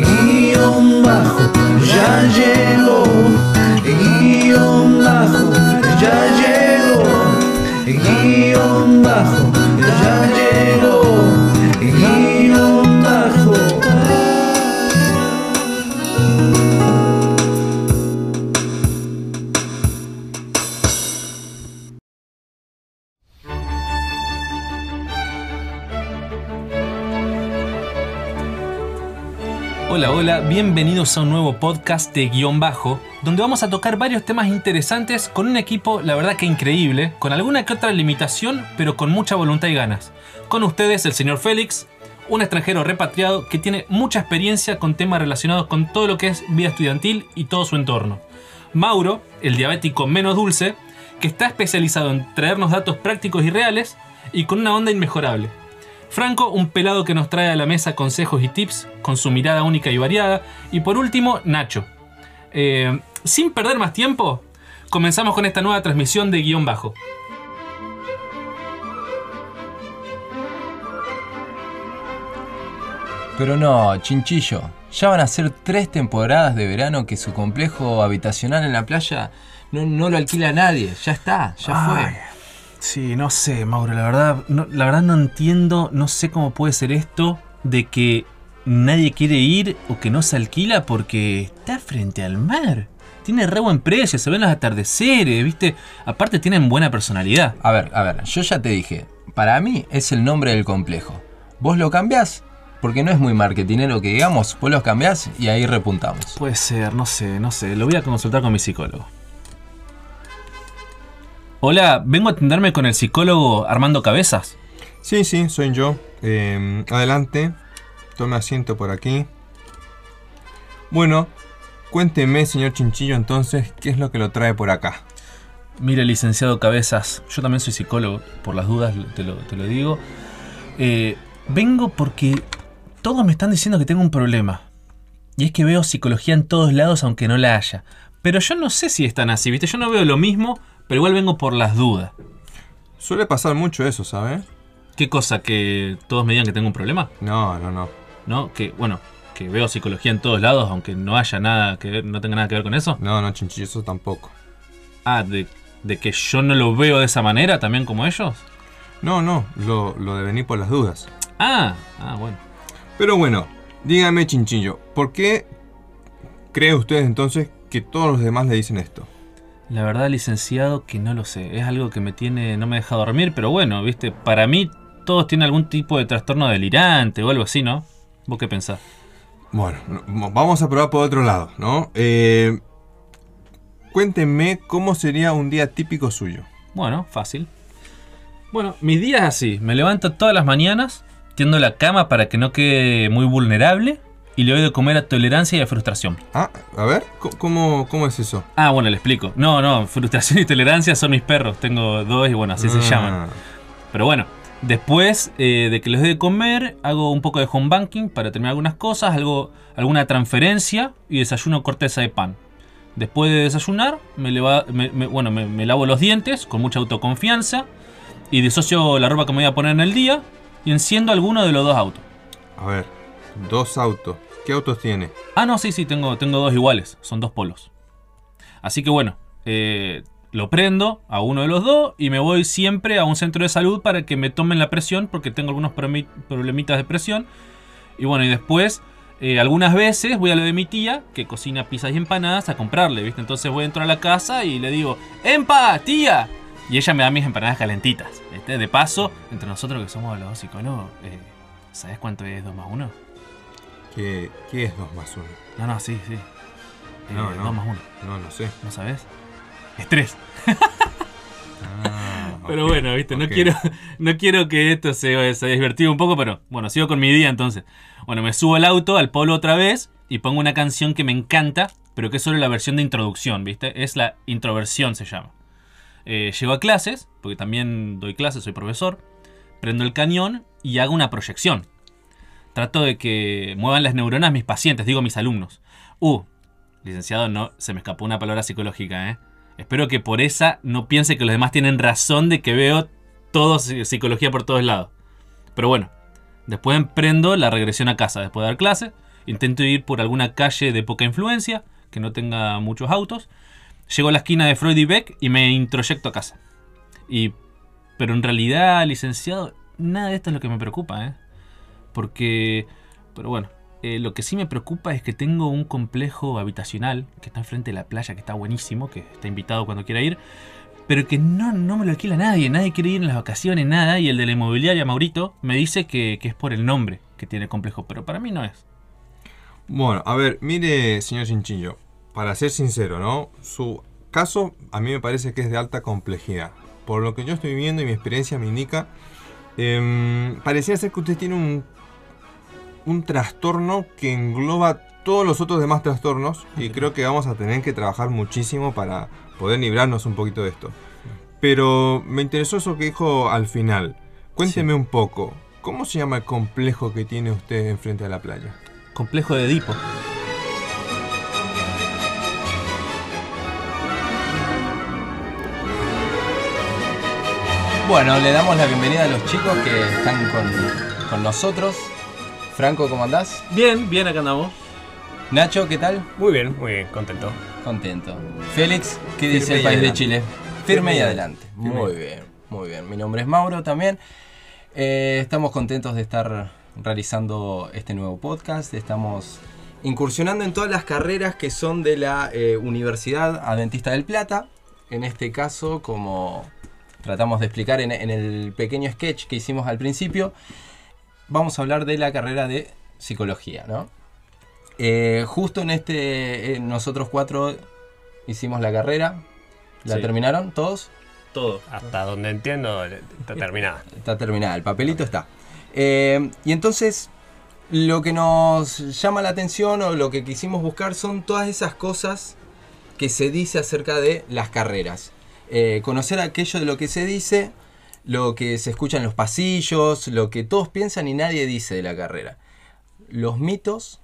guion bajo, ya llegó, guion bajo, ya llegó, guion bajo, ya llegó, Bienvenidos a un nuevo podcast de Guión Bajo, donde vamos a tocar varios temas interesantes con un equipo, la verdad que increíble, con alguna que otra limitación, pero con mucha voluntad y ganas. Con ustedes el señor Félix, un extranjero repatriado que tiene mucha experiencia con temas relacionados con todo lo que es vida estudiantil y todo su entorno. Mauro, el diabético menos dulce, que está especializado en traernos datos prácticos y reales y con una onda inmejorable. Franco, un pelado que nos trae a la mesa consejos y tips con su mirada única y variada. Y por último, Nacho. Eh, sin perder más tiempo, comenzamos con esta nueva transmisión de guion bajo. Pero no, chinchillo. Ya van a ser tres temporadas de verano que su complejo habitacional en la playa no, no lo alquila nadie. Ya está, ya Ay, fue. Sí, no sé, Mauro, la verdad, no, la verdad no entiendo, no sé cómo puede ser esto de que nadie quiere ir o que no se alquila porque está frente al mar. Tiene re buen precio, se ven los atardeceres, ¿viste? Aparte tienen buena personalidad. A ver, a ver, yo ya te dije. Para mí es el nombre del complejo. Vos lo cambiás porque no es muy marketinero que digamos. Vos lo cambiás y ahí repuntamos. Puede ser, no sé, no sé. Lo voy a consultar con mi psicólogo. Hola, vengo a atenderme con el psicólogo Armando Cabezas. Sí, sí, soy yo. Eh, adelante, tome asiento por aquí. Bueno, cuénteme, señor Chinchillo, entonces, ¿qué es lo que lo trae por acá? Mire, licenciado Cabezas, yo también soy psicólogo, por las dudas te lo, te lo digo. Eh, vengo porque todos me están diciendo que tengo un problema. Y es que veo psicología en todos lados aunque no la haya. Pero yo no sé si es tan así, ¿viste? Yo no veo lo mismo, pero igual vengo por las dudas. Suele pasar mucho eso, ¿sabe? ¿Qué cosa? ¿Que todos me digan que tengo un problema? No, no, no. ¿No? Que, bueno, que veo psicología en todos lados aunque no haya nada que ver, no tenga nada que ver con eso. No, no, Chinchillo, eso tampoco. Ah, de, de que yo no lo veo de esa manera también como ellos. No, no, lo, lo de venir por las dudas. Ah, ah, bueno. Pero bueno, dígame, Chinchillo, ¿por qué cree usted entonces que todos los demás le dicen esto? La verdad, licenciado, que no lo sé. Es algo que me tiene. no me deja dormir, pero bueno, viste, para mí todos tienen algún tipo de trastorno delirante o algo así, ¿no? ¿Vos qué pensás? Bueno, no- vamos a probar por otro lado, ¿no? Eh, cuéntenme cómo sería un día típico suyo. Bueno, fácil. Bueno, mis días así. Me levanto todas las mañanas, tiendo la cama para que no quede muy vulnerable y le doy de comer a tolerancia y a frustración. Ah, a ver, ¿cómo, cómo es eso? Ah, bueno, le explico. No, no, frustración y tolerancia son mis perros. Tengo dos y bueno, así se Ah, llaman. Pero bueno, después eh, de que les doy de comer, hago un poco de home banking para terminar algunas cosas, algo, alguna transferencia y desayuno corteza de pan. Después de desayunar, me, leva- me- me- bueno, me, me lavo los dientes con mucha autoconfianza y disocio la ropa que me voy a poner en el día y enciendo alguno de los dos autos. A ver, dos autos. ¿Qué autos tiene? Ah, no, sí, sí, tengo, tengo dos iguales, son dos polos. Así que bueno, eh, lo prendo a uno de los dos y me voy siempre a un centro de salud para que me tomen la presión porque tengo algunos problemitas de presión. Y bueno, y después, eh, algunas veces voy a lo de mi tía, que cocina pizzas y empanadas, a comprarle, ¿viste? Entonces voy dentro a la casa y le digo, ¡Empa, tía! Y ella me da mis empanadas calentitas. ¿viste? De paso, entre nosotros que somos los psicólogos, eh, ¿sabes cuánto es 2 más 1? ¿Qué, qué es 2 más 1? No, no, sí, sí. No, Eh, no. dos más 1. No, no sé. ¿No sabes? Estrés. Ah, Pero bueno, viste, no quiero no quiero que esto se, se divertido un poco, pero bueno, sigo con mi día entonces. Bueno, me subo al auto, al polo otra vez, y pongo una canción que me encanta, pero que es solo la versión de introducción, ¿viste? Es la introversión se llama. Eh, llego a clases, porque también doy clases, soy profesor, prendo el cañón y hago una proyección. Trato de que muevan las neuronas mis pacientes, digo mis alumnos. Uh, licenciado, no, se me escapó una palabra psicológica, ¿eh? Espero que por esa no piense que los demás tienen razón de que veo todo psi- psicología por todos lados. Pero bueno, después emprendo la regresión a casa después de dar clase Intento ir por alguna calle de poca influencia, que no tenga muchos autos. Llego a la esquina de Freud y Beck y me introyecto a casa. Y, pero en realidad, licenciado, nada de esto es lo que me preocupa, ¿eh? Porque, pero bueno, eh, lo que sí me preocupa es que tengo un complejo habitacional que está enfrente de la playa, que está buenísimo, que está invitado cuando quiera ir, pero que no, no me lo alquila nadie, nadie quiere ir en las vacaciones, nada, y el de la inmobiliaria, Maurito, me dice que, que es por el nombre que tiene el complejo, pero para mí no es. Bueno, a ver, mire, señor Chinchillo, para ser sincero, ¿no? Su caso a mí me parece que es de alta complejidad. Por lo que yo estoy viendo y mi experiencia me indica, em, parecía ser que usted tiene un, un trastorno que engloba todos los otros demás trastornos y creo que vamos a tener que trabajar muchísimo para poder librarnos un poquito de esto. Pero me interesó eso que dijo al final. Cuénteme un poco, ¿cómo se llama el complejo que tiene usted enfrente a la playa? Complejo de Edipo. Bueno, le damos la bienvenida a los chicos que están con, con nosotros. Franco, ¿cómo andás? Bien, bien, acá andamos. Nacho, ¿qué tal? Muy bien, muy bien, contento. Contento. Félix, ¿qué Firme dice el país de. Chile? Firme y y adelante. Firme. Muy bien, muy bien. Mi nombre es Mauro también. Eh, estamos contentos de estar realizando este nuevo podcast. Estamos incursionando en todas las carreras que son de la eh, Universidad Adventista del Plata. En este caso, como tratamos de explicar en, en el pequeño sketch que hicimos al principio, vamos a hablar de la carrera de psicología, ¿no? Eh, justo en este, eh, nosotros cuatro hicimos la carrera. ¿La Sí. terminaron todos? Todo. Hasta donde entiendo, está terminada. Está terminada, el papelito está. Eh, y entonces, lo que nos llama la atención o lo que quisimos buscar son todas esas cosas que se dice acerca de las carreras. Eh, conocer aquello de lo que se dice, lo que se escucha en los pasillos, lo que todos piensan y nadie dice de la carrera. Los mitos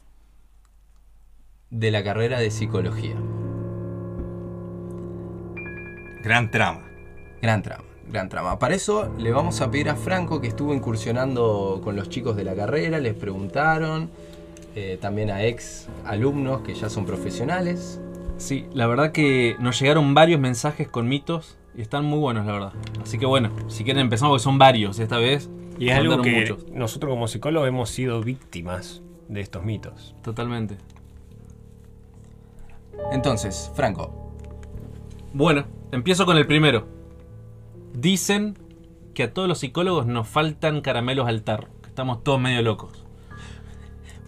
de la carrera de psicología. Gran trama. Gran trama, gran trama. Para eso le vamos a pedir a Franco que estuvo incursionando con los chicos de la carrera, les preguntaron, eh, también a ex alumnos que ya son profesionales. Sí, la verdad que nos llegaron varios mensajes con mitos y están muy buenos, la verdad. Así que bueno, si quieren empezamos, porque son varios esta vez. Y es algo que muchos. nosotros como psicólogos hemos sido víctimas de estos mitos. Totalmente. Entonces, Franco, Bueno, empiezo con el primero. Dicen que a todos los psicólogos nos faltan caramelos al tarro, que estamos todos medio locos.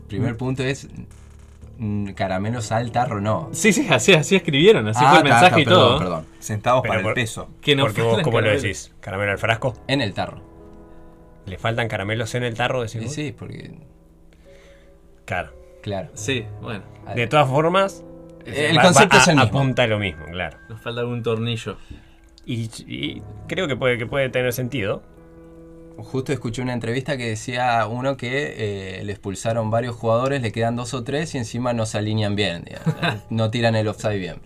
primer punto es mm, caramelos al tarro, no. Sí, sí, así, así escribieron, así Ah, fue el ta, mensaje ta, y perdón, todo. Perdón, Centavos Pero para por- el peso. Que nos Porque vos, ¿cómo lo caramelos. decís? ¿Caramelo al frasco? en el tarro. ¿Le faltan caramelos en el tarro? Decís Sí, vos? sí, porque, Claro. claro. Sí, bueno, De todas formas, El va- concepto va- es el a- mismo. Apunta a lo mismo, claro. nos falta algún tornillo. Y, y creo que puede, que puede tener sentido. Justo escuché una entrevista que decía uno que eh, le expulsaron varios jugadores, le quedan dos o tres y encima no se alinean bien, digamos. no tiran el offside bien.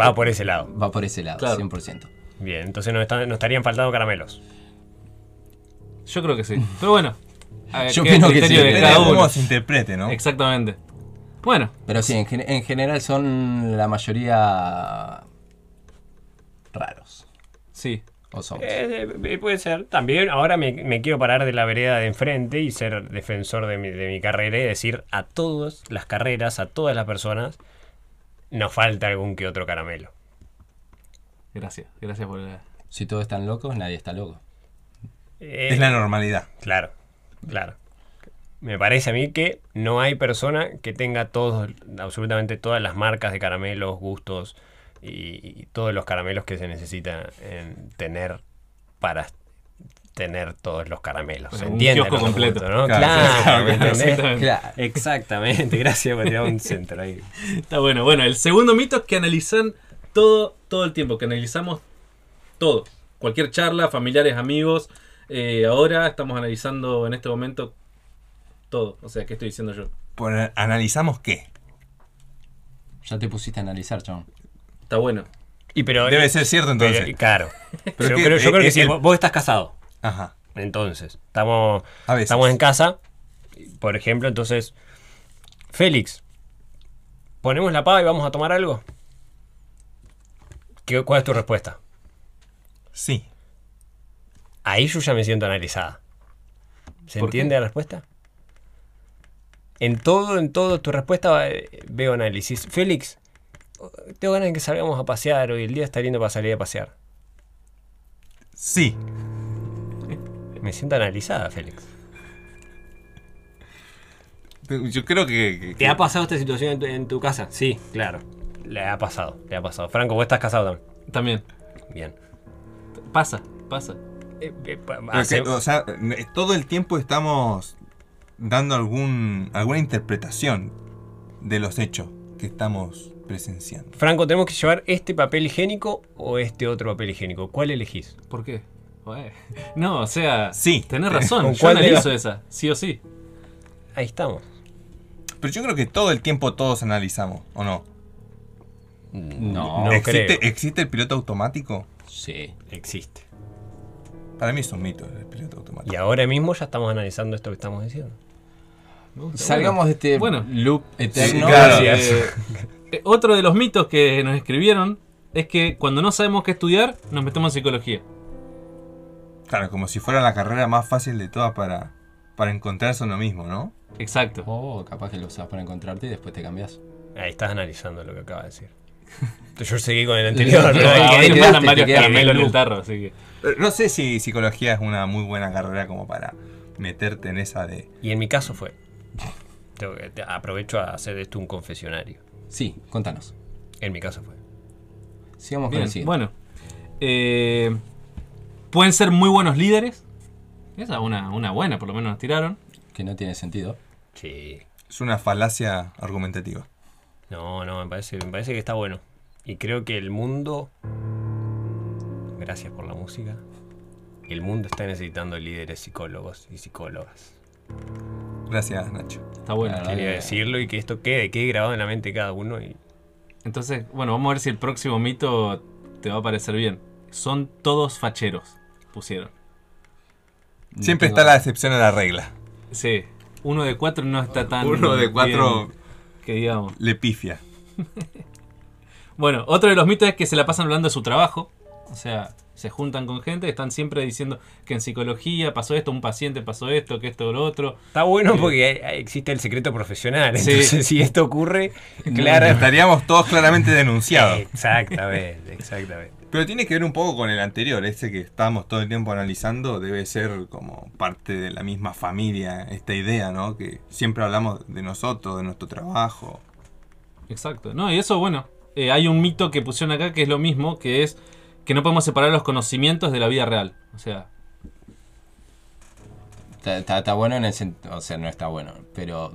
Va por ese lado. Va por ese lado, Claro. 100%. Bien, entonces no, están- no estarían faltando caramelos. Yo creo que sí. Pero bueno, a ver, Yo opino que sí, de cada uno. se interprete, ¿no? Exactamente. Bueno, Pero sí, en general son la mayoría raros. sí. O somos. Eh, eh, puede ser. También ahora me, me quiero parar de la vereda de enfrente y ser defensor de mi, de mi carrera y decir a todas las carreras, a todas las personas, nos falta algún que otro caramelo. Gracias, gracias por la... Si todos están locos, nadie está loco. Eh, Es la normalidad. Claro, claro. Me parece a mí que no hay persona que tenga todos, absolutamente todas las marcas de caramelos, gustos y, y todos los caramelos que se necesita en tener para tener todos los caramelos. Pues ¿Se entiende? completo. ¿no? Claro, Claro, claro, ¿me claro, entendés? exactamente. Claro. Exactamente, gracias por tirar un centro ahí. Está bueno. Bueno, el segundo mito es que analizan todo, todo el tiempo, que analizamos todo. Cualquier charla, familiares, amigos. Eh, ahora estamos analizando en este momento todo. O sea, ¿qué estoy diciendo yo? Por- ¿Analizamos qué? Ya te pusiste a analizar, chabón. Está bueno. Y pero, Debe ser cierto entonces. pero- claro. Pero, que- pero yo eh, creo que eh, sí, el- vos, estás casado. Ajá. Entonces, estamos, A estamos en casa, por ejemplo, entonces Félix, ¿ponemos la pava y vamos a tomar algo? ¿Qué- ¿Cuál es tu respuesta? Sí. Ahí yo ya me siento analizada. ¿Se entiende la respuesta? En todo, en todo tu respuesta eh, veo análisis. Félix, tengo ganas de que salgamos a pasear hoy. El día está lindo para salir a pasear. Sí. Me siento analizada, Félix. Yo creo que. que- ¿Te ha pasado esta situación en tu, en tu casa? Sí, claro. Le ha pasado, le ha pasado. Franco, vos estás casado también. También. Bien. Pasa, pasa. Eh, eh, pa- pero hace- que, o sea, eh, todo el tiempo estamos dando algún, alguna interpretación de los hechos que estamos presenciando. Franco, ¿tenemos que llevar este papel higiénico o este otro papel higiénico? ¿Cuál elegís? ¿Por qué? No, o sea, Sí. tenés razón. ¿Con Yo cuál analizo esa, sí o sí. Ahí estamos. Pero yo creo que todo el tiempo todos analizamos, ¿o no? No, No ¿Existe, creo. ¿Existe el piloto automático? sí. Existe. Para mí es un mito el piloto automático. Y ahora mismo ya estamos analizando esto que estamos diciendo. Salgamos de este Bueno. loop eterno. Sí, claro. otro de los mitos que nos escribieron es que cuando no sabemos qué estudiar, nos metemos en psicología. Claro, como si fuera la carrera más fácil de todas para, para encontrarse uno mismo, ¿no? Exacto. O capaz que lo usas para encontrarte y después te cambias. Ahí estás analizando lo que acaba de decir. Yo seguí con el anterior. ¿no? ahí Ahora te me quedaste, mandan te varios quedaste caramelos en en el loop. tarro, así que. Eh, No sé si psicología es una muy buena carrera como para meterte en esa de... Y en mi caso fue. Aprovecho a hacer de esto un confesionario. Sí, contanos. En mi caso fue. Sigamos con Bien, el siguiente. bueno. Eh, pueden ser muy buenos líderes. Esa es una, una buena, por lo menos nos tiraron. Que no tiene sentido. Sí. Es una falacia argumentativa. No, no, me parece, me parece que está bueno. Y creo que el mundo. Gracias por la música. El mundo está necesitando líderes psicólogos y psicólogas. Gracias, Nacho. Está bueno. Claro. Quería decirlo y que esto quede, quede grabado en la mente de cada uno. Y Entonces, bueno, vamos a ver si el próximo mito te va a parecer bien. Son todos facheros, pusieron. No Siempre tengo- está la excepción a la regla. Sí, uno de cuatro no está tan. Uno de cuatro bien que digamos. le pifia. Bueno, otro de los mitos es que se la pasan hablando de su trabajo. O sea, se juntan con gente, están siempre diciendo que en psicología pasó esto, un paciente pasó esto, que esto o lo otro. está bueno porque hay- hay- existe el secreto profesional. Sí. Entonces, si esto ocurre, claro. Estaríamos todos claramente denunciados. Exactamente, exactamente. Pero tiene que ver un poco con el anterior, ese que estamos todo el tiempo analizando, debe ser como parte de la misma familia, esta idea, ¿no? Que siempre hablamos de nosotros, de nuestro trabajo. Exacto. No, y eso, bueno, eh, hay un mito que pusieron acá que es lo mismo, que es que no podemos separar los conocimientos de la vida real. O sea, Está, está- está bueno en el sentido. O sea, no está bueno. Pero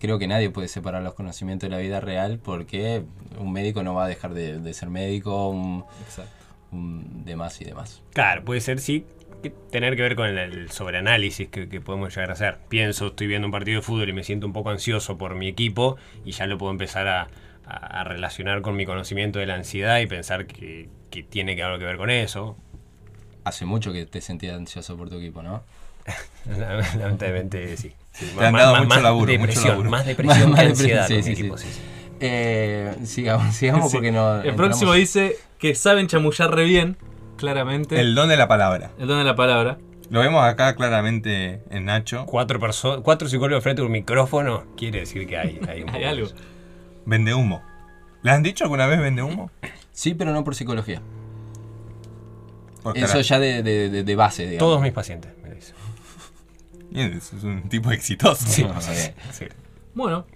creo que nadie puede separar los conocimientos de la vida real porque un médico no va a dejar de, de ser médico, un, exacto. un demás y demás. Claro, puede ser sí que tener que ver con el, el sobreanálisis que, que podemos llegar a hacer. Pienso, estoy viendo un partido de fútbol y me siento un poco ansioso por mi equipo y ya lo puedo empezar a, a- a relacionar con mi conocimiento de la ansiedad y pensar que, que tiene que algo que ver con eso. Hace mucho que te sentías ansioso por tu equipo, ¿no? Lamentablemente sí. Sí, Te han dado mucho laburo, mucho depresión, laburo. más depresión Más que depresión, ansiedad sí, con sí, equipo, sí, sí. Eh, sigamos, sigamos Sí. porque no. El entramos- próximo dice que saben chamullar re bien, claramente. El don de la palabra. el don de la palabra. Lo vemos acá claramente en Nacho. Cuatro, perso- cuatro psicólogos frente a un micrófono quiere decir que hay, hay, un poco Hay algo. Vende humo. ¿Le han dicho alguna vez vende humo? Sí, pero no por psicología. Eso ya de, de- de- de base, digamos. Todos mis pacientes me lo dicen. Es un tipo exitoso. No, Sí. Bueno,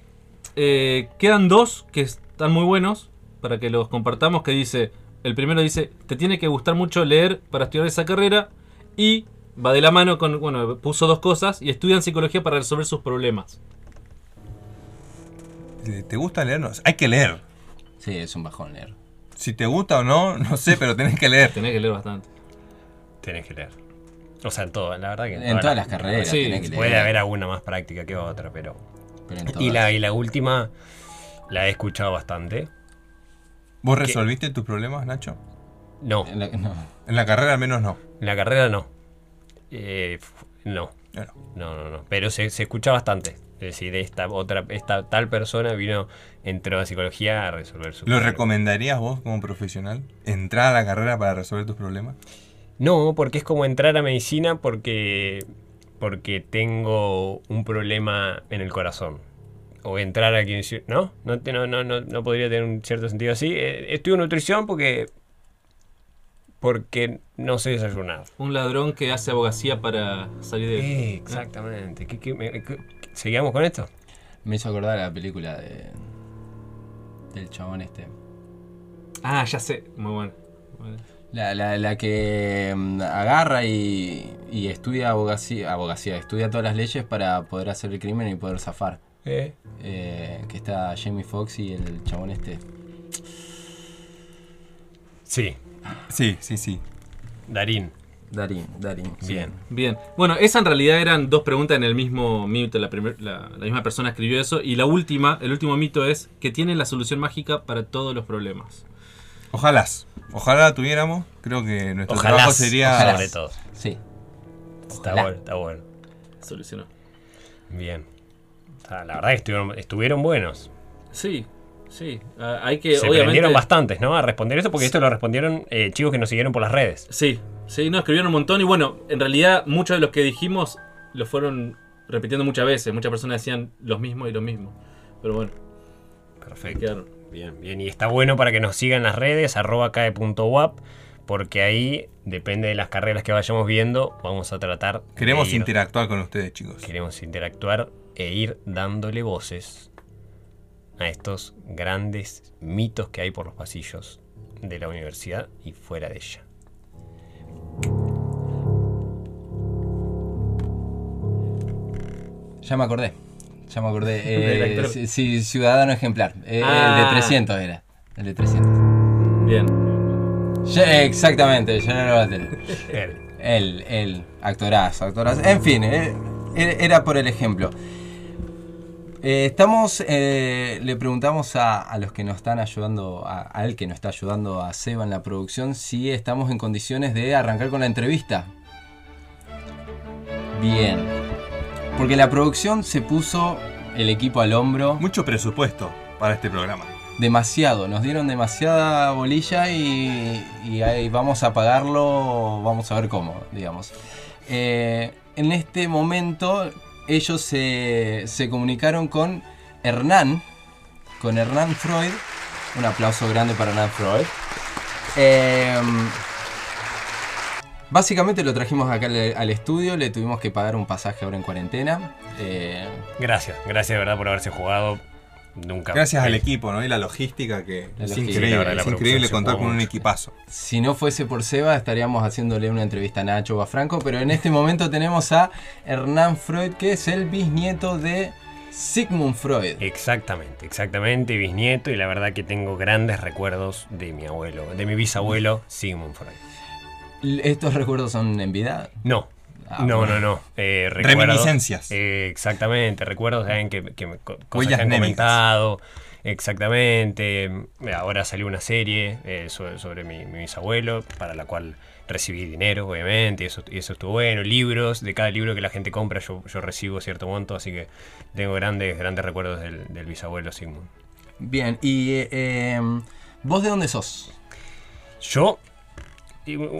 eh, quedan dos que están muy buenos para que los compartamos. Que dice: el primero dice, te tiene que gustar mucho leer para estudiar esa carrera. Y va de la mano con, bueno, puso dos cosas y estudian psicología para resolver sus problemas. ¿Te gusta leernos? Hay que leer. Sí, es un bajón leer. Si te gusta o no, no sé, pero tenés que leer. Tenés que leer bastante. Tenés que leer. O sea, en todo, la verdad que En todas las carreras Sí, tenés que leer. Puede haber alguna más práctica que otra, pero. pero en Y la, y la última la he escuchado bastante. ¿Vos ¿Qué? resolviste tus problemas, Nacho? No, En la- no. En la carrera al menos no. en la carrera no. Eh, no, no, no, no. Pero se, se escucha bastante. Es decir, esta otra, esta tal persona vino, entró a psicología a resolver su ¿Lo problema. recomendarías vos como profesional? ¿Entrar a la carrera para resolver tus problemas? No, porque es como entrar a medicina porque, porque tengo un problema en el corazón. O entrar a quien... ¿No? No, no, no, no, no podría tener un cierto sentido así. Eh, Estudio nutrición porque... Porque no sé desayunar. Un ladrón que hace abogacía para salir de. Eh, exactamente. ¿Qué- qué- me- qué- ¿Seguíamos con esto? Me hizo acordar a la película de. Del chabón este. Ah, ya sé. Muy bueno. Bueno. La, la- la que mm, agarra y, y estudia abogacía, abogacía, estudia todas las leyes para poder hacer el crimen y poder zafar. Eh. Eh, que está Jamie Foxx y el chabón este. Sí, Sí, sí, sí. Darín. Darín, Darín. sí. Bien. Bien. Bueno, esa en realidad eran dos preguntas en el mismo mito. La, primer- la, la misma persona escribió eso. Y la última, el último mito es que tiene la solución mágica para todos los problemas. Ojalá. Ojalá la tuviéramos. Creo que nuestro Ojalá, trabajo sería. ojalá. sobre todo. Sí. Está Ojalá. bueno, está bueno. Solucionó. Bien. Sea, la verdad que estuvieron, estuvieron buenos. Sí, sí. Ah, hay que, Se obviamente. prendieron bastantes, ¿no? A responder esto, porque esto lo respondieron eh, chicos que nos siguieron por las redes. Sí, sí, no, escribieron un montón. Y bueno, en realidad, muchos de los que dijimos lo fueron repitiendo muchas veces. Muchas personas decían los mismos y lo mismo. Pero bueno, Perfecto. quedaron. Bien, bien. Y está bueno para que nos sigan las redes, arroba cae.wap, porque ahí, depende de las carreras que vayamos viendo, vamos a tratar. de Queremos ir- interactuar con ustedes, chicos. Queremos interactuar e ir dándole voces a estos grandes mitos que hay por los pasillos de la universidad y fuera de ella. Ya me acordé. Ya me acordé. Eh, sí, sí, ciudadano ejemplar. Eh, Ah. El de 300 era. El de 300. Bien. Ya- exactamente, General Battle. Él. Él, él, actorazo, actorazo. En fin, eh, era por el ejemplo. Eh, estamos, eh, le preguntamos a, a los que nos están ayudando, a, al que nos está ayudando a Seba en la producción, si estamos en condiciones de arrancar con la entrevista. Bien. Porque la producción se puso el equipo al hombro Mucho presupuesto para este programa. demasiado, nos dieron demasiada bolilla y, y ahí vamos a pagarlo, vamos a ver cómo, digamos. Eh, en este momento ellos se, se comunicaron con Hernán, con Hernán Freud, un aplauso grande para Hernán Freud. Eh, básicamente lo trajimos acá al, al estudio, le tuvimos que pagar un pasaje ahora en cuarentena. Eh, Gracias, gracias de verdad por haberse jugado. Nunca. Gracias al equipo, ¿no? Y la logística que La es logística, increíble. es increíble contar con un equipazo. Si no fuese por Seba, estaríamos haciéndole una entrevista a Nacho o a Franco, pero en este momento tenemos a Hernán Freud, que es el bisnieto de Sigmund Freud. Exactamente, exactamente, bisnieto, y la verdad que tengo grandes recuerdos de mi abuelo, de mi bisabuelo Sigmund Freud. ¿Estos recuerdos son en vida? No, Ah, no, bueno. no, no. eh, recuerdos- Reminiscencias. eh, exactamente, recuerdos saben que, que me- co- cosas Huellas que han némicas. comentado. Exactamente. eh, Ahora salió una serie eh, sobre, sobre mi, mi bisabuelo, para la cual recibí dinero, obviamente, y eso, y eso estuvo bueno. Libros, de cada libro que la gente compra yo, yo recibo cierto monto, así que tengo grandes, grandes recuerdos del, del bisabuelo Sigmund. Bien, y eh, eh, ¿vos de dónde sos? Yo,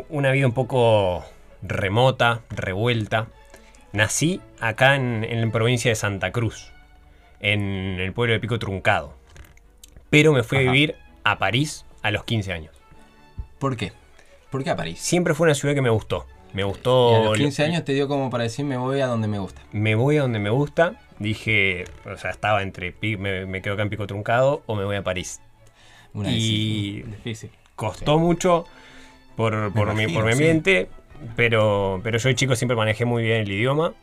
una vida un poco remota, revuelta. Nací acá en, en la provincia de Santa Cruz, en el pueblo de Pico Truncado. Pero me fui a vivir a París a los 15 años. ¿Por qué? ¿Por qué a París? Siempre fue una ciudad que me gustó. Me Y gustó. a los 15 años te dio como para decir me voy a donde me gusta. Me voy a donde me gusta. Dije, o sea, estaba entre me, me quedo acá en Pico Truncado o me voy a París. Una y Difícil. costó mucho por, por, mi, por mi ambiente, pero, pero yo de chico siempre manejé muy bien el idioma,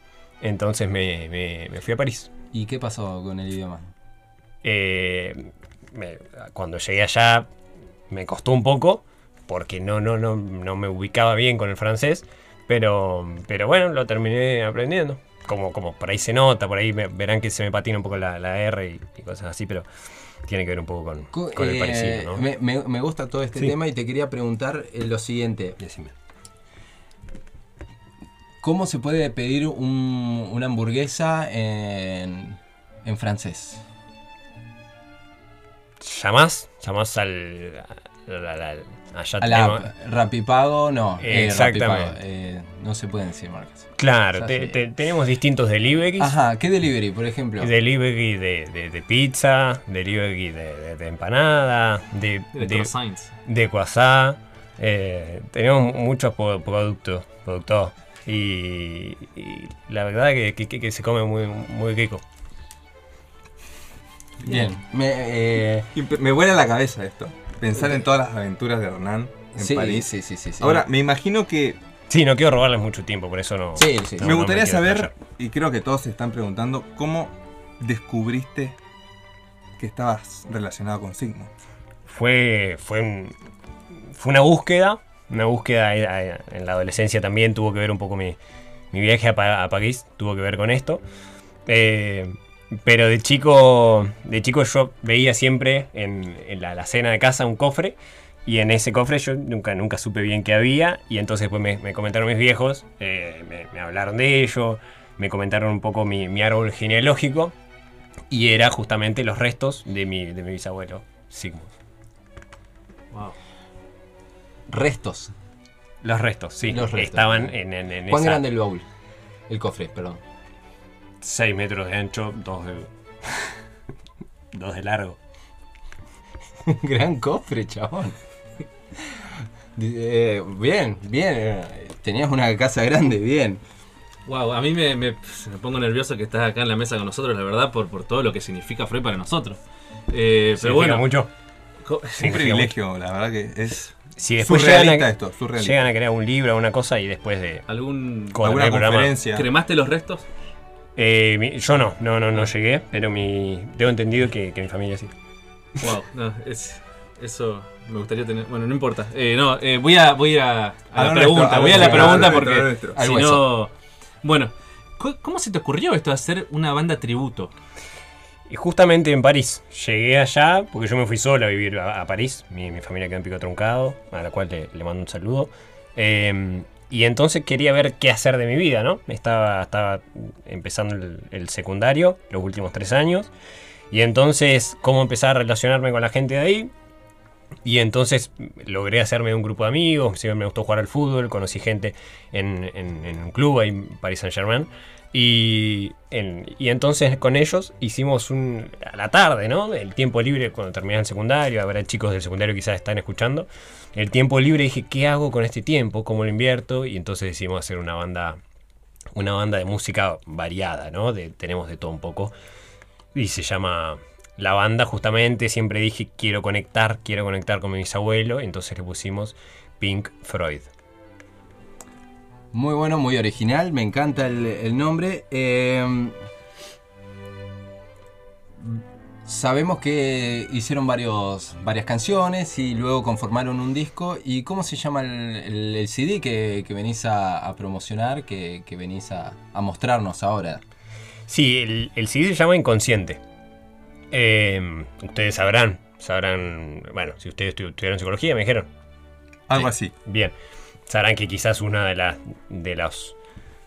entonces me, me- me fui a París. ¿Y qué pasó con el idioma? Eh, me- cuando llegué allá me costó un poco, porque no, no, no, no me ubicaba bien con el francés, pero, pero bueno, lo terminé aprendiendo. Como, como por ahí se nota, por ahí me- verán que se me patina un poco la, la R y, y cosas así, pero tiene que ver un poco con, Co- con el eh, parisino, ¿no? me, gusta todo este Sí. tema y te quería preguntar eh, lo siguiente. Decime. ¿Cómo se puede pedir un- una hamburguesa en, En francés. Llamás, llamás al. al- al- al- allá A la Rapipago, no. eh, Exactamente. Rapipago, eh, no se pueden decir marcas. Claro, Ya te- sé. te- tenemos distintos deliveries. Ajá, ¿qué delivery, por ejemplo? Delivery de, de- de pizza, delivery de, de- de empanada, de, De de, croissants. de croissant. eh, tenemos muchos productos, productos. Y, y la verdad que, que- que- que se come muy, muy rico. Bien. Me, eh, me vuela la cabeza esto. Pensar en todas las aventuras de Hernán en sí, París. sí, sí, sí, sí. Ahora, me imagino que Sí, no quiero robarles mucho tiempo, por eso no. Sí, sí, no- me no gustaría saber, y creo que todos se están preguntando, ¿cómo descubriste que estabas relacionado con Sigmund? Fue, fue, un- fue una búsqueda, una búsqueda en la adolescencia también, tuvo que ver un poco mi, mi viaje a, a París, tuvo que ver con esto. Eh, pero de chico, de chico yo veía siempre en, en la, cena de casa un cofre y en ese cofre yo nunca, nunca supe bien qué había y entonces después me, me comentaron mis viejos, eh, me, hablaron de ello, me comentaron un poco mi, mi árbol genealógico y era justamente los restos de mi, de mi bisabuelo Sigmund. Restos. Los restos, sí. Los restos. Estaban en, en, en ¿Cuán esa grande el baúl? El cofre, perdón. 6 metros de ancho, 2 de, dos de largo. Gran cofre, chabón. Eh, bien, bien. eh, Tenías una casa grande, bien. Wow, a mí me, me- me pongo nervioso que estás acá en la mesa con nosotros, la verdad, por, por todo lo que significa Freud para nosotros. Eh, pero bueno, mucho. Un privilegio, la verdad que es Si después llegan a, esto, surrealista. llegan a crear un libro o una cosa y después de. ¿algún. Alguna el programa- conferencia. ¿Cremaste los restos? Eh, mi- yo no, no, no, no llegué, pero mi, tengo entendido que, que mi familia sí. Wow, no, es, eso me gustaría tener. Bueno, no importa. Eh, no, eh, voy a, voy a, ir a, a A la pregunta. nuestro, a voy lo a la pregunta a porque. a Si no. Bueno, ¿cu- ¿cómo se te ocurrió esto de hacer una banda tributo? Y justamente en París. Llegué allá porque yo me fui solo a vivir a, a París. Mi, mi familia quedó en Pico Truncado, a la cual le, le mando un saludo. Eh, y entonces quería ver qué hacer de mi vida, ¿no? Estaba, estaba empezando el, el secundario, los últimos tres años. Y entonces, cómo empezar a relacionarme con la gente de ahí. Y entonces logré hacerme un grupo de amigos, siempre me gustó jugar al fútbol, conocí gente en, en- en un club ahí en Paris Saint Germain. Y, en- y entonces con ellos hicimos un, a la tarde, ¿no? El tiempo libre cuando terminé el secundario, habrá chicos del secundario que quizás están escuchando. El tiempo libre dije, ¿qué hago con este tiempo? ¿Cómo lo invierto? Y entonces decidimos hacer una banda, una banda de música variada, ¿no? Tenemos de todo un poco. Y se llama La Banda, justamente. Siempre dije, quiero conectar, quiero conectar con mi bisabuelo. Entonces le pusimos Pink Freud. Muy bueno, muy original, me encanta el, el nombre. Eh, sabemos que hicieron varios, varias canciones y luego conformaron un disco. ¿Y cómo se llama el, el- el CD que, que venís a, a promocionar, que, que venís a, a mostrarnos ahora? Sí, el, el CD se llama Inconsciente. Eh, ustedes sabrán, sabrán, bueno, si ustedes estu- estudiaron psicología, me dijeron. Algo así. Bien, sabrán que quizás una de las, de las,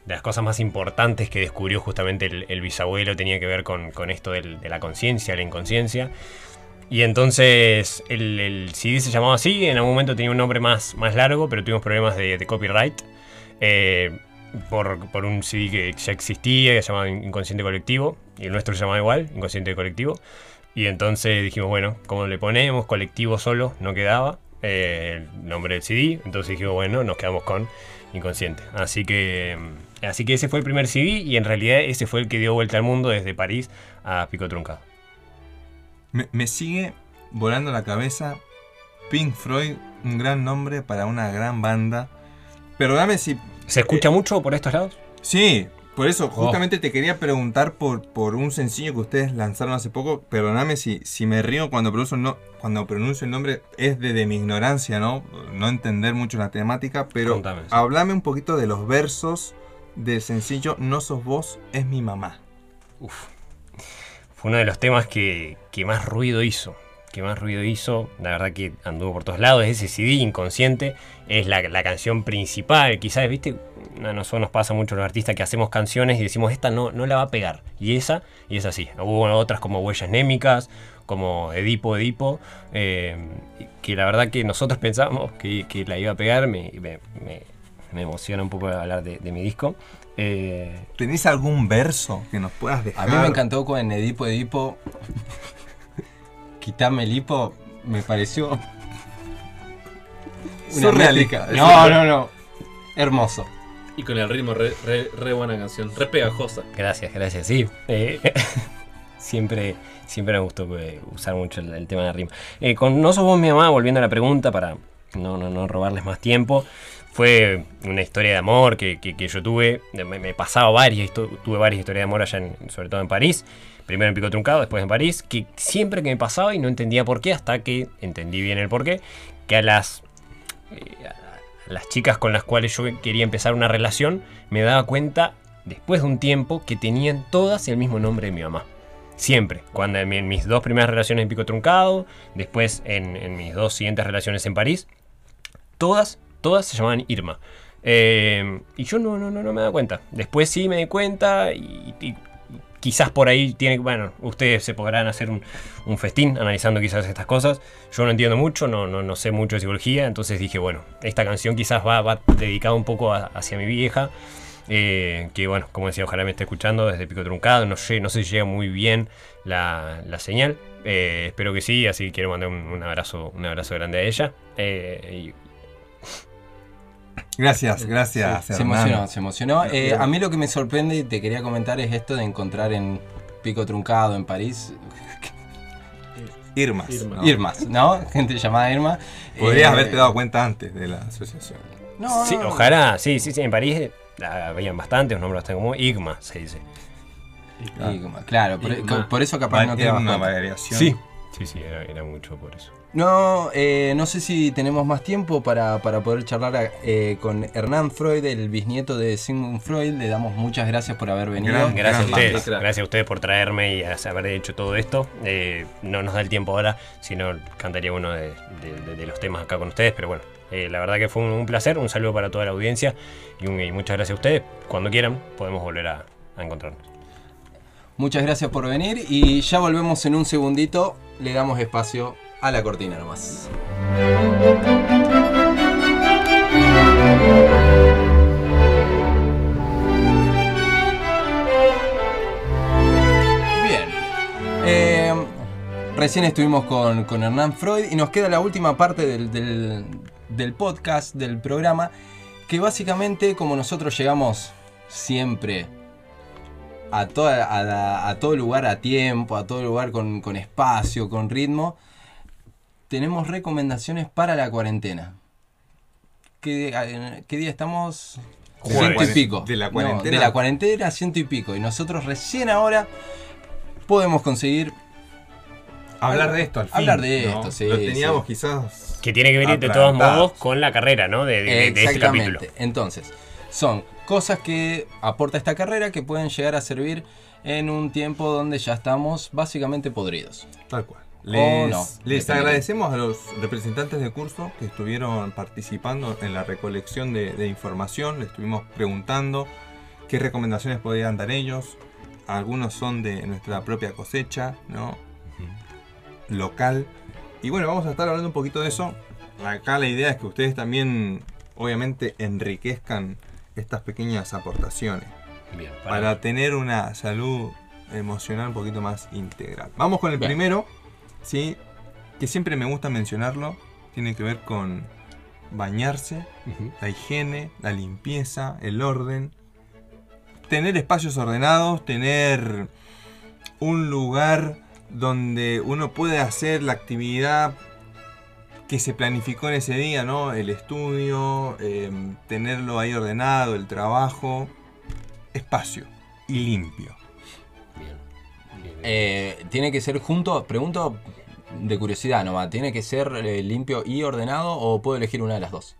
de las cosas más importantes que descubrió justamente el, el bisabuelo tenía que ver con, con esto del- de la conciencia, la inconsciencia. Y entonces el, el CD se llamaba así, en algún momento tenía un nombre más, más largo, pero tuvimos problemas de, de copyright. eh, por, por un CD que ya existía, que se llamaba Inconsciente Colectivo, y el nuestro se llamaba igual, Inconsciente Colectivo. Y entonces dijimos, bueno, como le ponemos colectivo solo, no quedaba eh, el nombre del CD. Entonces dijimos, bueno, nos quedamos con Inconsciente. Así que, mm, así que ese fue el primer CD y en realidad ese fue el que dio vuelta al mundo desde París a Pico Truncado. Me, me sigue volando la cabeza Pink Floyd, un gran nombre para una gran banda. Perdóname si... ¿Se escucha mucho por estos lados? Sí, por eso justamente te quería preguntar por, por un sencillo que ustedes lanzaron hace poco. Perdóname si, si me río cuando pronuncio, no, cuando pronuncio el nombre. Es de, de mi ignorancia, ¿no? No entender mucho la temática. Pero Contame, sí. háblame un poquito de los versos del sencillo No sos vos, es mi mamá. Fue uno de los temas que, que más ruido hizo. Que más ruido hizo, la verdad que anduvo por todos lados, ese CD inconsciente, es la, la canción principal, quizás, viste, a nosotros nos pasa mucho los artistas que hacemos canciones y decimos, esta no, no la va a pegar, y esa, y es así. Hubo otras como Huellas Némicas, como Edipo, Edipo, eh, que la verdad que nosotros pensábamos que, que la iba a pegar, me, me, me- me emociona un poco hablar de, de mi disco. Eh, ¿Tenés algún verso que nos puedas dejar? A mí me encantó con Edipo Edipo. Quitame el hipo, me pareció. Surrealista. métrica. No, no, no. Hermoso. Y con el ritmo re, re- re buena canción, re pegajosa. Gracias, gracias. Sí, eh, siempre, siempre me gustó eh, usar mucho el, el tema de la rima. Eh, con No sos vos mi mamá, volviendo a la pregunta para no, no, no robarles más tiempo, fue una historia de amor que, que- que yo tuve. Me, me pasaba varias, tuve varias historias de amor allá, en- sobre todo en París. Primero en Pico Truncado, después en París, que siempre que me pasaba y no entendía por qué, hasta que entendí bien el por qué, que a las eh, las chicas con las cuales yo quería empezar una relación, me daba cuenta después de un tiempo que tenían todas el mismo nombre de mi mamá. Siempre. Cuando en, mi- en mis dos primeras relaciones en Pico Truncado, después en, mis dos siguientes relaciones en París, todas, todas se llamaban Irma. Eh, y yo no, no, no, no me daba cuenta. Después sí me di cuenta y quizás por ahí tiene, bueno, ustedes se podrán hacer un, festín analizando quizás estas cosas. Yo no entiendo mucho, no, no, no sé mucho de psicología, entonces dije, bueno, esta canción quizás va, dedicada un poco hacia mi vieja. eh, que bueno, como decía, ojalá me esté escuchando desde Pico Truncado. No sé, no sé si llega muy bien la, la señal. eh, espero que sí, así quiero mandar un, un abrazo, un abrazo grande a ella. eh, Gracias, gracias. Se emocionó, se emocionó. Eh, a mí lo que me sorprende y te quería comentar es esto de encontrar en Pico Truncado, en París, Irmas. Irma. ¿no? Irmas, ¿no? Gente llamada Irma. Podrías Eh, haberte dado cuenta antes de la asociación. No, sí, no, ojalá, sí, sí, sí, en París eh, habían bastantes, los nombres están como Igma, se dice. Irma, claro, por, eso capaz no te una variación. Sí, sí, sí, era, era mucho por eso. No, eh, no sé si tenemos más tiempo para, para poder charlar eh, con Hernán Freud, el bisnieto de Sigmund Freud. Le damos muchas gracias por haber venido. Gran- Gracias a ustedes, gracias a ustedes por traerme y a haber hecho todo esto. Eh, no nos da el tiempo ahora, si no cantaría uno de, de- de- de los temas acá con ustedes, pero bueno, eh, la verdad que fue un, un placer, un saludo para toda la audiencia y, un- y muchas gracias a ustedes. Cuando quieran podemos volver a, a encontrarnos. Muchas gracias por venir y ya volvemos en un segundito. Le damos espacio a la cortina nomás. Bien. Eh, recién estuvimos con, con Hernán Freud y nos queda la última parte del, del- podcast, del programa, que básicamente como nosotros llegamos siempre a, toda, a, a todo lugar a tiempo, a todo lugar con, con espacio, con ritmo, tenemos recomendaciones para la cuarentena. ¿Qué, qué día estamos? Jueves. Ciento y pico. ¿De la No, cuarentena? de la cuarentena, ciento y pico. Y nosotros recién ahora podemos conseguir Hablar de esto al fin. Hablar de ¿no? esto, sí, Lo teníamos sí. quizás. Que tiene que venir de todos modos con la carrera, ¿no? De, de- de este capítulo. Entonces, son cosas que aporta esta carrera que pueden llegar a servir en un tiempo donde ya estamos básicamente podridos. Tal cual. Les, no, les depende. agradecemos a los representantes del curso que estuvieron participando en la recolección de, de información. Les estuvimos preguntando qué recomendaciones podían dar ellos. Algunos son de nuestra propia cosecha, ¿no? Local. Y bueno, vamos a estar hablando un poquito de eso. Acá la idea es que ustedes también, obviamente, enriquezcan estas pequeñas aportaciones Bien, para tener una salud emocional un poquito más integral. Vamos con el Bien. primero, ¿sí? que siempre me gusta mencionarlo, tiene que ver con bañarse, la higiene, la limpieza, el orden, tener espacios ordenados, tener un lugar donde uno puede hacer la actividad que se planificó en ese día, ¿no? El estudio, eh, tenerlo ahí ordenado, el trabajo, espacio y limpio. Eh, tiene que ser junto, pregunto de curiosidad nomás, ¿tiene que ser eh, limpio y ordenado o puedo elegir una de las dos?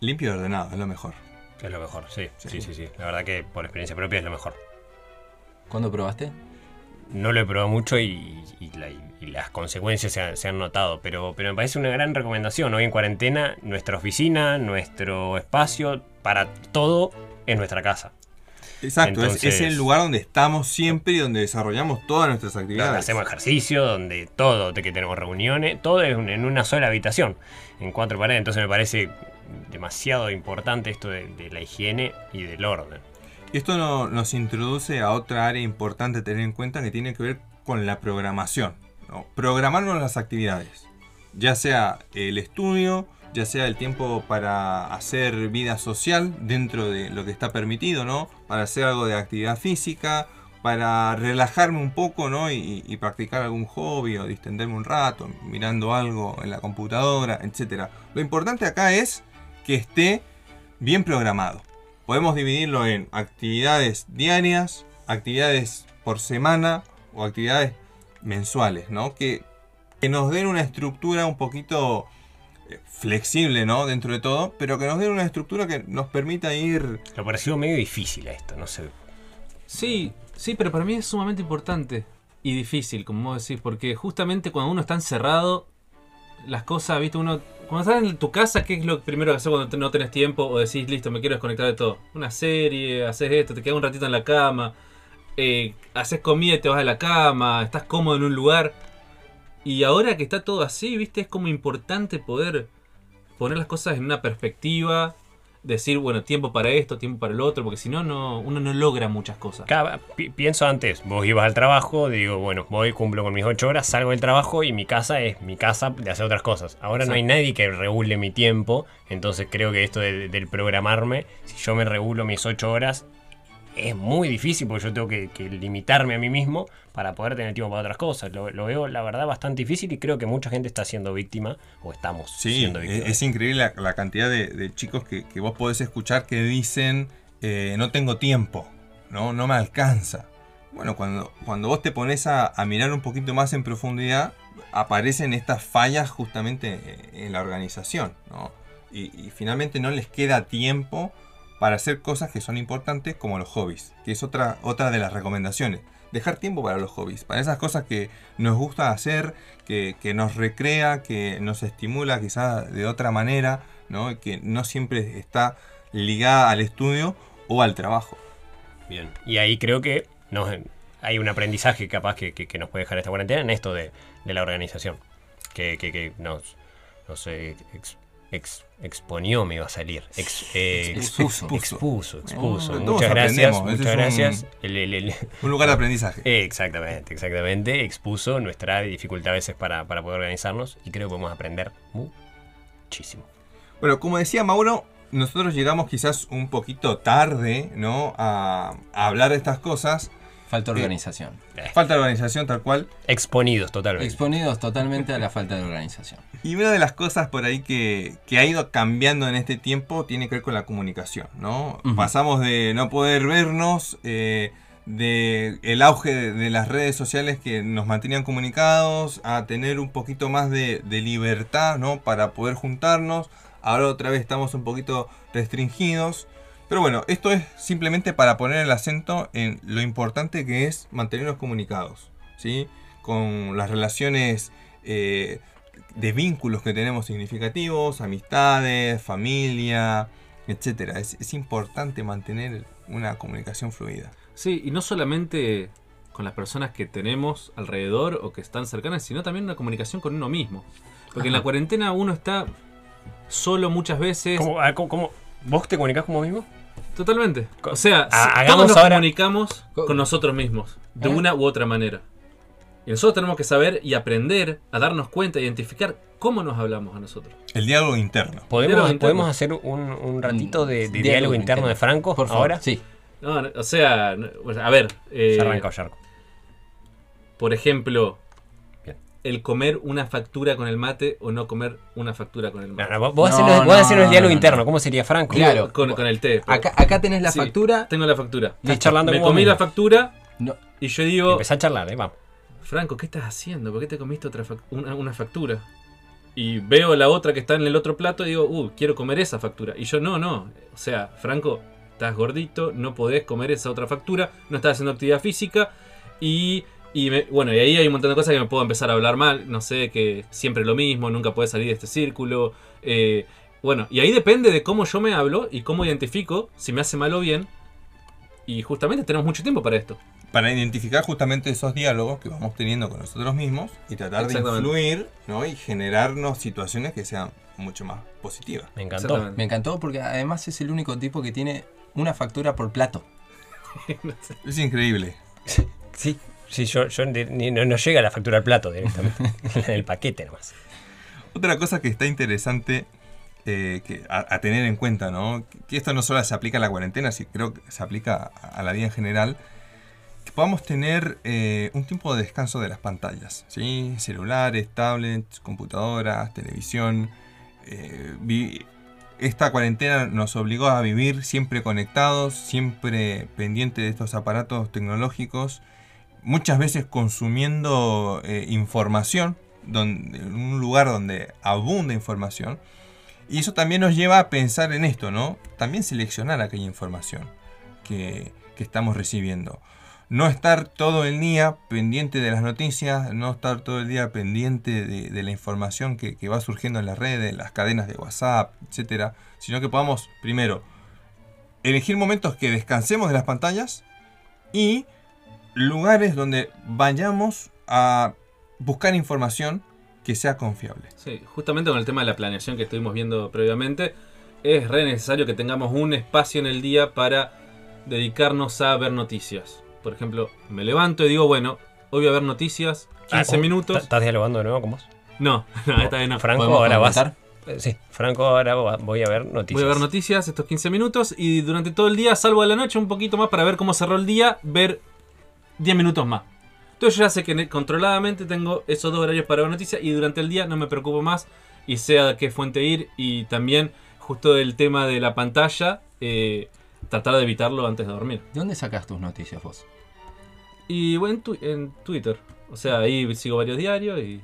Limpio y ordenado, es lo mejor. Es lo mejor, sí, Sí. sí, sí, sí. La verdad que por experiencia propia es lo mejor. ¿Cuándo probaste? No lo he probado mucho y, y la- y y las consecuencias se, han- se han notado, pero, pero me parece una gran recomendación. Hoy en cuarentena, nuestra oficina, nuestro espacio, para todo es nuestra casa. Exacto, es- el lugar donde estamos siempre y donde desarrollamos todas nuestras Donde actividades. hacemos ejercicio, donde todo, de que tenemos reuniones, todo es en una sola habitación, en cuatro paredes. Entonces me parece demasiado importante esto de, de la higiene y del orden. Esto no- nos introduce a otra área importante a tener en cuenta que tiene que ver con la programación. ¿no? Programarnos las actividades, ya sea el estudio, ya sea el tiempo para hacer vida social dentro de lo que está permitido, ¿no? Para hacer algo de actividad física, para relajarme un poco, ¿no? Y, practicar algún hobby o distenderme un rato, mirando algo en la computadora, etc. Lo importante acá es que esté bien programado. Podemos dividirlo en actividades diarias, actividades por semana o actividades mensuales, ¿no? Que, que nos den una estructura un poquito flexible, ¿no? Dentro de todo, pero que nos den una estructura que nos permita ir... Lo pareció medio difícil a esto, no sé. Sí, sí, pero para mí es sumamente importante y difícil, como vos decís, porque justamente cuando uno está encerrado, las cosas, viste, uno. Cuando estás en tu casa, ¿qué es lo primero que haces cuando te- no tenés tiempo o decís, listo, me quiero desconectar de todo? Una serie, haces esto, te quedas un ratito en la cama, eh, haces comida y te vas a la cama, estás cómodo en un lugar. Y ahora que está todo así, viste, es como importante poder poner las cosas en una perspectiva, decir, bueno, tiempo para esto, tiempo para el otro, porque si no, no uno no logra muchas cosas. Cada- pi- pienso antes, vos ibas al trabajo, digo, bueno, voy, cumplo con mis ocho horas, salgo del trabajo y mi casa es mi casa de hacer otras cosas. Ahora no hay nadie que regule mi tiempo, entonces creo que esto de- del programarme, si yo me regulo mis ocho horas, es muy difícil porque yo tengo que, que limitarme a mí mismo para poder tener tiempo para otras cosas. Lo, lo veo, la verdad, bastante difícil y creo que mucha gente está siendo víctima o estamos Sí, siendo es, víctimas. es increíble la, la cantidad de, de chicos que, que vos podés escuchar que dicen, eh, no tengo tiempo, ¿no? no me alcanza. Bueno, cuando, cuando vos te pones a, a mirar un poquito más en profundidad, aparecen estas fallas justamente en- en la organización, ¿no? Y, y finalmente no les queda tiempo para hacer cosas que son importantes como los hobbies, que es otra, otra de las recomendaciones. Dejar tiempo para los hobbies, para esas cosas que nos gusta hacer, que, que nos recrea, que nos estimula quizás de otra manera, ¿no? Que no siempre está ligada al estudio o al trabajo. Bien. Y ahí creo que nos, hay un aprendizaje capaz que, que- que nos puede dejar esta cuarentena en esto de, de la organización. Que, que- que nos, nos ex- exponió, me iba a salir. Ex- eh, Expuso. Expuso, expuso. muchas gracias. Muchas un- gracias. El- el- el- Un lugar de aprendizaje. eh, exactamente, exactamente. Expuso nuestra dificultad a veces para, para poder organizarnos y creo que podemos aprender muchísimo. Bueno, como decía Mauro, nosotros llegamos quizás un poquito tarde, ¿no? A, a hablar de estas cosas. Falta de organización. Falta de organización tal cual. Exponidos totalmente. Exponidos totalmente a la falta de organización. Y una de las cosas por ahí que, que ha ido cambiando en este tiempo tiene que ver con la comunicación, ¿no? Pasamos de no poder vernos, eh, de el auge de, de las redes sociales que nos mantenían comunicados, a tener un poquito más de, de libertad, ¿no? Para poder juntarnos. Ahora otra vez estamos un poquito restringidos. Pero bueno, esto es simplemente para poner el acento en lo importante que es mantenernos comunicados, ¿sí? Con las relaciones eh, de vínculos que tenemos significativos, amistades, familia, etcétera. Es, es importante mantener una comunicación fluida. Sí, y no solamente con las personas que tenemos alrededor o que están cercanas, sino también una comunicación con uno mismo. Porque en la cuarentena uno está solo muchas veces. ¿Cómo, ah, cómo- cómo- ¿Vos te comunicás como mismo? Totalmente. O sea, Ha- todos nos ahora- comunicamos con nosotros mismos, de ¿Eh? una u otra manera. Y nosotros tenemos que saber y aprender a darnos cuenta, identificar cómo nos hablamos a nosotros. El diálogo interno. ¿Podemos, Diálogo interno. ¿podemos hacer un, un ratito de, de Un diálogo, diálogo interno, interno. de Franco Por favor. ahora? Sí. No, no, o sea, a ver, eh, Ya arranca por ejemplo. El comer una factura con el mate o no comer una factura con el mate. no, vos, vos No, vos el diálogo no, interno. no. ¿Cómo sería Franco? Claro. con, con el té. pero- Acá, acá tenés la Sí. factura. Tengo la factura. Estás charlando Me comí la factura No. y yo digo, Empezá a charlar, eh, vamos. Franco, ¿qué estás haciendo? ¿Por qué te comiste otra fac- una, una factura? Y veo la otra que está en el otro plato y digo, uh, quiero comer esa factura. Y yo, no, no. O sea, Franco, estás gordito, no podés comer esa otra factura, no estás haciendo actividad física y Y me- bueno, y ahí hay un montón de cosas que me puedo empezar a hablar mal. No sé, que siempre lo mismo, nunca puedes salir de este círculo. eh, bueno, y ahí depende de cómo yo me hablo y cómo identifico si me hace mal o bien. Y justamente tenemos mucho tiempo para esto. Para identificar justamente esos diálogos que vamos teniendo con nosotros mismos y tratar de influir ¿no? y generarnos situaciones que sean mucho más positivas. Me encantó. Me encantó porque además es el único tipo que tiene una factura por plato. Es increíble. Sí, sí, yo, yo ni- ni- no, no llega la factura al plato directamente. en el paquete nomás. Otra cosa que está interesante eh, que a, a tener en cuenta, ¿no? Que esto no solo se aplica a la cuarentena, sino creo que se aplica a, a la vida en general. Que podamos tener eh, un tiempo de descanso de las pantallas, ¿sí? Celulares, tablets, computadoras, televisión. eh, vi- esta cuarentena nos obligó a vivir siempre conectados, siempre pendientes de estos aparatos tecnológicos, muchas veces consumiendo eh, información donde, en un lugar donde abunda información. Y eso también nos lleva a pensar en esto, ¿no? También seleccionar aquella información que, que estamos recibiendo. No estar todo el día pendiente de las noticias, no estar todo el día pendiente de, la información que, que va surgiendo en las redes, las cadenas de WhatsApp, etcétera, sino que podamos, primero, elegir momentos que descansemos de las pantallas y lugares donde vayamos a buscar información que sea confiable. Sí, justamente con el tema de la planeación que estuvimos viendo previamente, es re necesario que tengamos un espacio en el día para dedicarnos a ver noticias. Por ejemplo, me levanto y digo, bueno, hoy voy a ver noticias, 15 Ah, minutos. ¿Estás dialogando de nuevo con vos? No, no, esta vez no. Franco, ¿Podemos ahora vas. Eh, Sí, Franco, ahora voy a ver noticias. Voy a ver noticias estos 15 minutos y durante todo el día, salvo a la noche, un poquito más para ver cómo cerró el día, ver 10 minutos más. Entonces yo ya sé que controladamente tengo esos dos horarios para ver noticias y durante el día no me preocupo más y sé a qué fuente ir y también justo el tema de la pantalla, eh, tratar de evitarlo antes de dormir. ¿De dónde sacas tus noticias vos? Y bueno, en, tu- en Twitter, o sea, ahí sigo varios diarios y...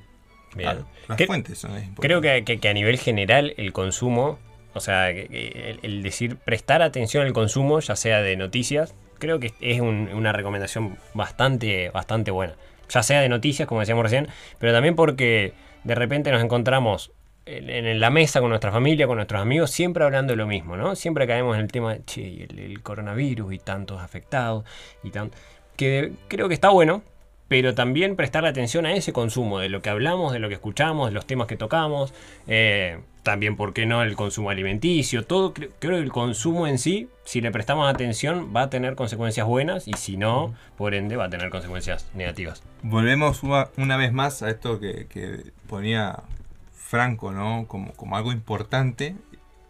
Bien. Claro, las ¿Qué- fuentes son importantes. Creo que, que- que a nivel general el consumo, o sea, que- que el, el decir prestar atención al consumo, ya sea de noticias, creo que es un- una recomendación bastante, bastante buena. Ya sea de noticias, como decíamos recién, pero también porque de repente nos encontramos en, la mesa con nuestra familia, con nuestros amigos, siempre hablando de lo mismo, ¿no? Siempre caemos en el tema de, che, el, el coronavirus y tantos afectados y tan... Que creo que está bueno, pero también prestarle atención a ese consumo, de lo que hablamos, de lo que escuchamos, de los temas que tocamos, eh, también, ¿por qué no?, el consumo alimenticio, todo, cre- creo que el consumo en sí, si le prestamos atención, va a tener consecuencias buenas y si no, por ende, va a tener consecuencias negativas. Volvemos una, una vez más a esto que, que ponía Franco, ¿no? Como, como algo importante,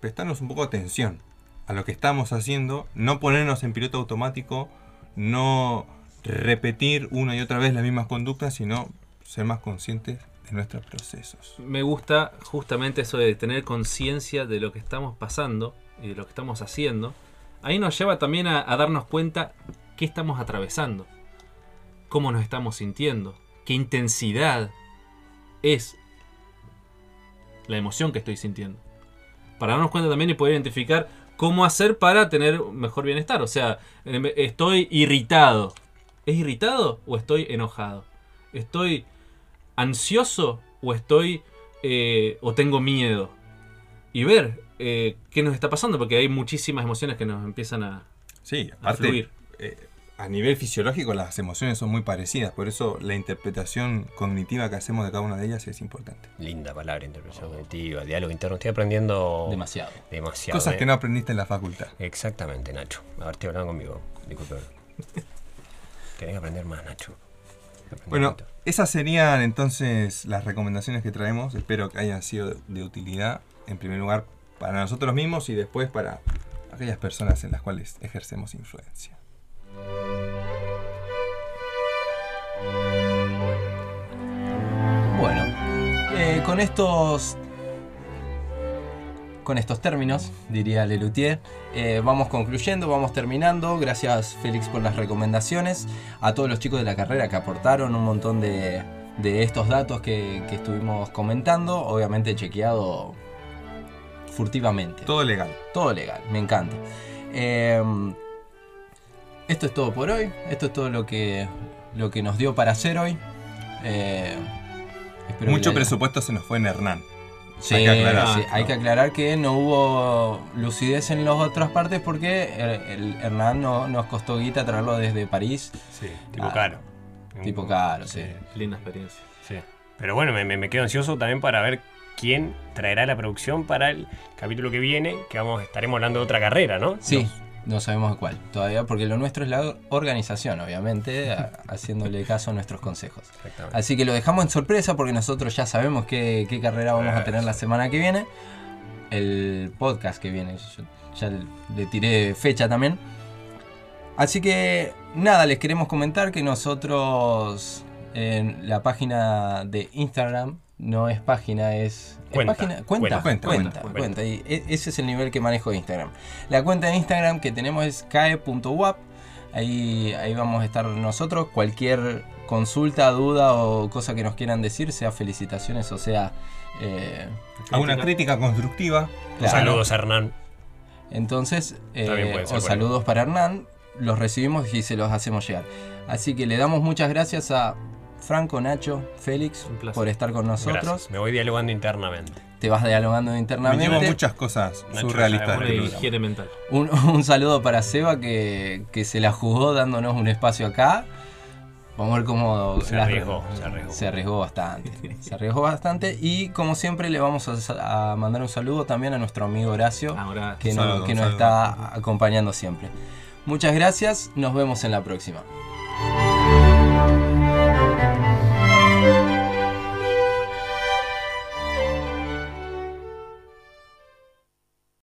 prestarnos un poco atención a lo que estamos haciendo, no ponernos en piloto automático, no repetir una y otra vez las mismas conductas, sino ser más conscientes de nuestros procesos. Me gusta justamente eso de tener conciencia de lo que estamos pasando y de lo que estamos haciendo. Ahí nos lleva también a, darnos cuenta qué estamos atravesando, cómo nos estamos sintiendo, qué intensidad es la emoción que estoy sintiendo. Para darnos cuenta también y poder identificar cómo hacer para tener mejor bienestar. O sea, em- estoy irritado. ¿Es irritado o estoy enojado? ¿Estoy ansioso o estoy eh, o tengo miedo? Y ver eh, qué nos está pasando, porque hay muchísimas emociones que nos empiezan a... Sí, A aparte, fluir. eh, a nivel fisiológico las emociones son muy parecidas, por eso la interpretación cognitiva que hacemos de cada una de ellas es importante. Linda palabra, interpretación cognitiva, diálogo interno. Estoy aprendiendo Demasiado. demasiado. Cosas ¿eh? que no aprendiste en la facultad. Exactamente, Nacho. A ver, estoy hablando conmigo. Disculpe. Tenés que aprender más, Nacho. Aprender Bueno, esas serían entonces las recomendaciones que traemos. Espero que hayan sido de utilidad, en primer lugar, para nosotros mismos y después para aquellas personas en las cuales ejercemos influencia. Bueno, eh, con estos. Con estos términos, diría Lelutier, eh, vamos concluyendo, vamos terminando. Gracias, Félix, por las recomendaciones. A todos los chicos de la carrera que aportaron un montón de, de estos datos que, que estuvimos comentando. Obviamente, chequeado furtivamente. Todo legal. Todo legal, me encanta. Eh, esto es todo por hoy. Esto es todo lo que lo que nos dio para hacer hoy. Eh, Mucho haya- presupuesto se nos fue en Hernán. Sí, hay que aclarar. sí, hay que aclarar que no hubo lucidez en las otras partes porque el, el Hernán no, nos costó guita traerlo desde París. Sí, tipo Ah, caro. Tipo caro, sí. Linda experiencia. Sí. Pero bueno, me, me- me quedo ansioso también para ver quién traerá la producción para el capítulo que viene, que vamos estaremos hablando de otra carrera, ¿no? Sí, no sabemos cuál todavía, porque lo nuestro es la organización, obviamente, a- haciéndole caso a nuestros consejos. Así que lo dejamos en sorpresa porque nosotros ya sabemos qué, qué carrera vamos a tener la semana que viene. El podcast que viene, yo ya le tiré fecha también. Así que nada, les queremos comentar que nosotros en la página de Instagram no es página, es, ¿es Cuenta. página? Cuenta, Cuenta, cuenta, cuenta, cuenta, cuenta. Y e- ese es el nivel que manejo de Instagram. La cuenta de Instagram que tenemos es cae.wap. Ahí, ahí vamos a estar nosotros. Cualquier consulta, duda o cosa que nos quieran decir, sea felicitaciones o sea... eh, Alguna crítica constructiva. claro. Saludos, Hernán. Entonces, eh, o por saludos para Hernán, los recibimos y se los hacemos llegar. Así que le damos muchas gracias a Franco, Nacho, Félix por estar con nosotros. Gracias. Me voy dialogando internamente. Te vas dialogando Me internamente. llevo muchas cosas Nacho surrealistas. mental. Un, un saludo para Seba que, que se la jugó dándonos un espacio acá. Vamos a ver cómo Se las- arriesgó, se arriesgó. se arriesgó bastante. Se arriesgó bastante. Y como siempre le vamos a, a mandar un saludo también a nuestro amigo Horacio. Ahora, que, saludo, que nos saludo. está acompañando siempre. Muchas gracias, nos vemos en la próxima.